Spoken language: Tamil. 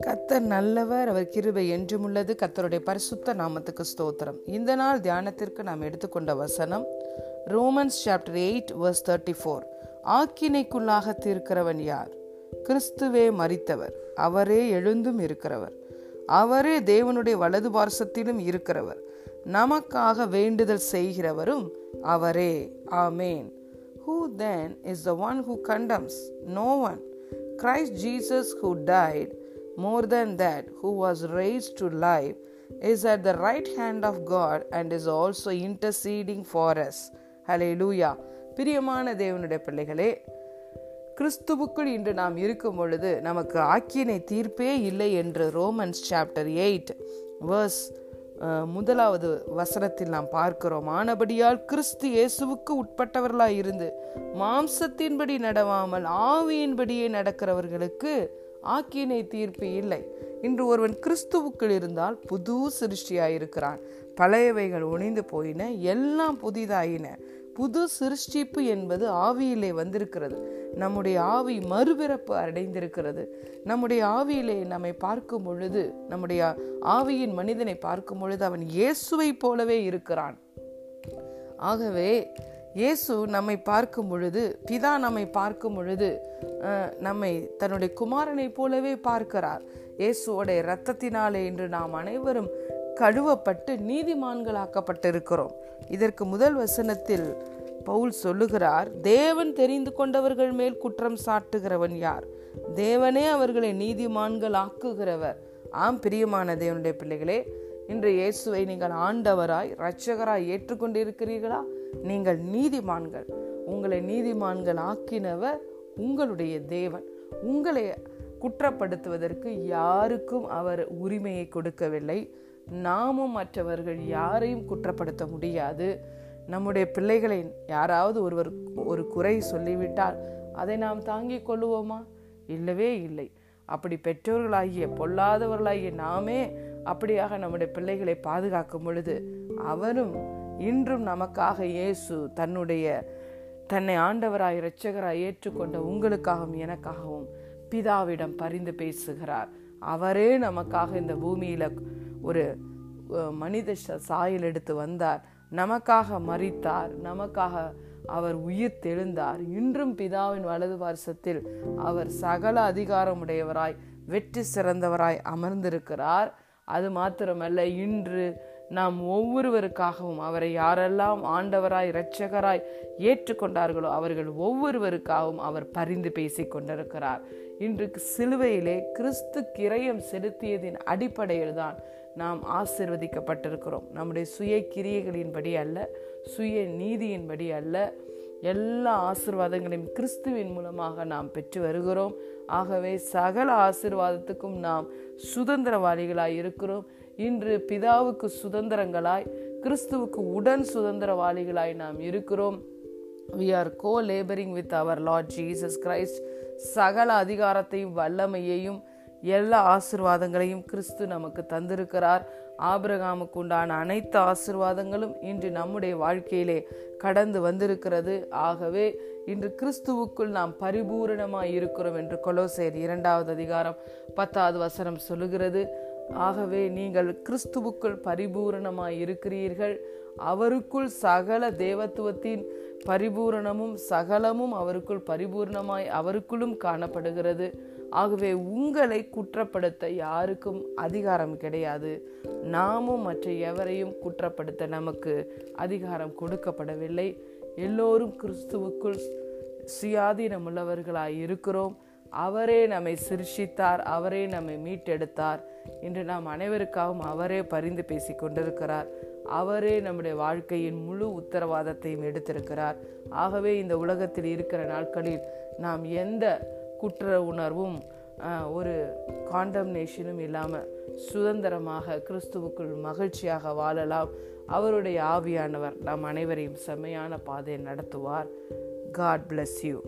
கத்தர் நல்லவர் அவர் கிருபை என்றும் உள்ளது. கத்தருடைய பரிசுத்த நாமத்துக்கு ஸ்தோத்திரம். இந்த நாள் தியானத்திற்கு நாம் எடுத்துக்கொண்ட வசனம் Romans chapter eight verse thirty four ஆக்கினைக்குள்ளாக தீர்க்கிறவன் யார்? கிறிஸ்துவே மறித்தவர் அவரே எழுந்தும் இருக்கிறவர். அவரே தேவனுடைய வலது பார்சத்திலும் இருக்கிறவர். நமக்காக வேண்டுதல் செய்கிறவரும் அவரே. ஆமேன். Who then is the one who condemns no one Christ Jesus who died more than that, who was raised to life, is at the right hand of God and is also interceding for us. Hallelujah. பிரியமான தேவனுடைய பிள்ளைகளே கிறிஸ்துவுக்குள் இன்று நாம் இருக்கும் பொழுது நமக்கு ஆக்கியனை தீர்ப்பே இல்லை என்று ரோமன்ஸ் சாப்டர் எயிட் வேர்ஸ் முதலாவது வசனத்தில் நாம் பார்க்கிறோம். ஆனபடியால் கிறிஸ்து இயேசுவுக்கு உட்பட்டவர்களாய் இருந்து மாம்சத்தின்படி நடவாமல் ஆவியின்படியே நடக்கிறவர்களுக்கு ஆக்கினை தீர்ப்பு இல்லை. இன்று ஒருவன் கிறிஸ்துவுக்குள் இருந்தால் புது சிருஷ்டியாயிருக்கிறான் பழையவைகள் ஒணிந்து போயின எல்லாம் புதிதாயின. புது சிருஷ்டிப்பு என்பது ஆவியிலே வந்திருக்கிறது. நம்முடைய ஆவி மறுபிறப்பு அடைந்திருக்கிறது. நம்முடைய ஆவியிலே நம்மை பார்க்கும் பொழுது நம்முடைய ஆவியின் மனிதனை பார்க்கும் பொழுது அவன் இயேசுவை போலவே இருக்கிறான். ஆகவே இயேசு நம்மை பார்க்கும் பொழுது பிதா நம்மை பார்க்கும் பொழுது நம்மை தன்னுடைய குமாரனை போலவே பார்க்கிறார். இயேசுவோடைய இரத்தத்தினாலே இன்று நாம் அனைவரும் கழுவப்பட்டு நீதிமான்களாக்கப்பட்டிருக்கிறோம். இதற்கு முதல் வசனத்தில் பவுல் சொல்லுகிறார் தேவன் தெரிந்து கொண்டவர்கள் மேல் குற்றம் சாட்டுகிறவன் யார்? தேவனே அவர்களை நீதிமான்கள் ஆக்குகிறவர் ஆம் பிரியமான தேவனுடைய பிள்ளைகளே இன்று இயேசுவை நீங்கள் ஆண்டவராய் இரட்சகராய் ஏற்றுக்கொண்டிருக்கிறீர்களா? நீங்கள் நீதிமான்கள். உங்களை நீதிமான்கள் ஆக்கினவர் உங்களுடைய தேவன். உங்களை குற்றப்படுத்துவதற்கு யாருக்கும் அவர் உரிமையை கொடுக்கவில்லை. நாமும் மற்றவர்கள் யாரையும் குற்றப்படுத்த முடியாது. நம்முடைய பிள்ளைகளை யாராவது ஒருவர் ஒரு குறை சொல்லிவிட்டால் அதை நாம் தாங்கிக் கொள்ளுவோமா? இல்லவே இல்லை. அப்படி பெற்றோர்களாகிய பொல்லாதவர்களாகிய நாமே அப்படியாக நம்முடைய பிள்ளைகளை பாதுகாக்கும் பொழுது அவரும் இன்றும் நமக்காக இயேசு தன்னுடைய தன்னை ஆண்டவராய் இரட்சகராய் ஏற்றுக்கொண்ட உங்களுக்காகவும் எனக்காகவும் பிதாவிடம் பரிந்து பேசுகிறார். அவரே நமக்காக இந்த பூமியில ஒரு மனித சாயல் எடுத்து வந்தார். நமக்காக மறித்தார் நமக்காக அவர் உயிர் தெழுந்தார். இன்றும் பிதாவின் வலது வருஷத்தில் அவர் சகல அதிகாரமுடையவராய் வெற்றி சிறந்தவராய் அமர்ந்திருக்கிறார். அது மாத்திரமல்ல இன்று நாம் ஒவ்வொருவருக்காகவும் அவரை யாரெல்லாம் ஆண்டவராய் இரட்சகராய் ஏற்றுக்கொண்டார்களோ அவர்கள் ஒவ்வொருவருக்காகவும் அவர் பரிந்து பேசிக் கொண்டிருக்கிறார். இன்று சிலுவையிலே கிறிஸ்து கிரயம் செலுத்தியதின் அடிப்படையில் தான் நாம் ஆசிர்வதிக்கப்பட்டிருக்கிறோம். நம்முடைய சுய கிரியைகளின்படி அல்ல சுய நீதியின்படி அல்ல. எல்லா ஆசிர்வாதங்களையும் கிறிஸ்துவின் மூலமாக நாம் பெற்று வருகிறோம். ஆகவே சகல ஆசிர்வாதத்துக்கும் நாம் சுதந்திரவாளிகளாய் இருக்கிறோம். இன்று பிதாவுக்கு சுதந்திரங்களாய் கிறிஸ்துவுக்கு உடன் சுதந்திரவாளிகளாய் நாம் இருக்கிறோம். We are co labouring with our Lord Jesus Christ சகல அதிகாரத்தையும் வல்லமையையும் எல்லா ஆசிர்வாதங்களையும் கிறிஸ்து நமக்கு தந்திருக்கிறார். ஆபிரகாமுக்கு உண்டான அனைத்து ஆசிர்வாதங்களும் இன்று நம்முடைய வாழ்க்கையிலே கடந்து வந்திருக்கிறது. ஆகவே இன்று கிறிஸ்துவுக்குள் நாம் பரிபூரணமாய் இருக்கிறோம் என்று கொலோசேர் இரண்டாவது அதிகாரம் பத்தாவது வசனம் சொல்லுகிறது. ஆகவே நீங்கள் கிறிஸ்துவுக்குள் பரிபூரணமாய் இருக்கிறீர்கள். அவருக்குள் சகல தேவத்துவத்தின் பரிபூரணமும் சகலமும் அவருக்குள் பரிபூர்ணமாய் அவருக்குள்ளும் காணப்படுகிறது. ஆகவே உங்களை குற்றப்படுத்த யாருக்கும் அதிகாரம் கிடையாது. நாமும் மற்ற எவரையும் குற்றப்படுத்த நமக்கு அதிகாரம் கொடுக்கப்படவில்லை. எல்லோரும் கிறிஸ்துவுக்குள் சுயாதீனம் உள்ளவர்களாய் இருக்கிறோம். அவரே நம்மை சிருஷித்தார் அவரே நம்மை மீட்டெடுத்தார் இன்று நாம் அனைவருக்காகவும் அவரே பரிந்து பேசி கொண்டிருக்கிறார் அவரே நம்முடைய வாழ்க்கையின் முழு உத்தரவாதத்தையும் எடுத்திருக்கிறார். ஆகவே இந்த உலகத்தில் இருக்கிற நாட்களில் நாம் எந்த குற்ற உணர்வும் ஒரு காண்டம்னேஷனும் இல்லாமல் சுதந்திரமாக கிறிஸ்துவுக்குள் மகிழ்ச்சியாக வாழலாம். அவருடைய ஆவியானவர் நாம் அனைவரையும் செம்மையான பாதையை நடத்துவார். God bless you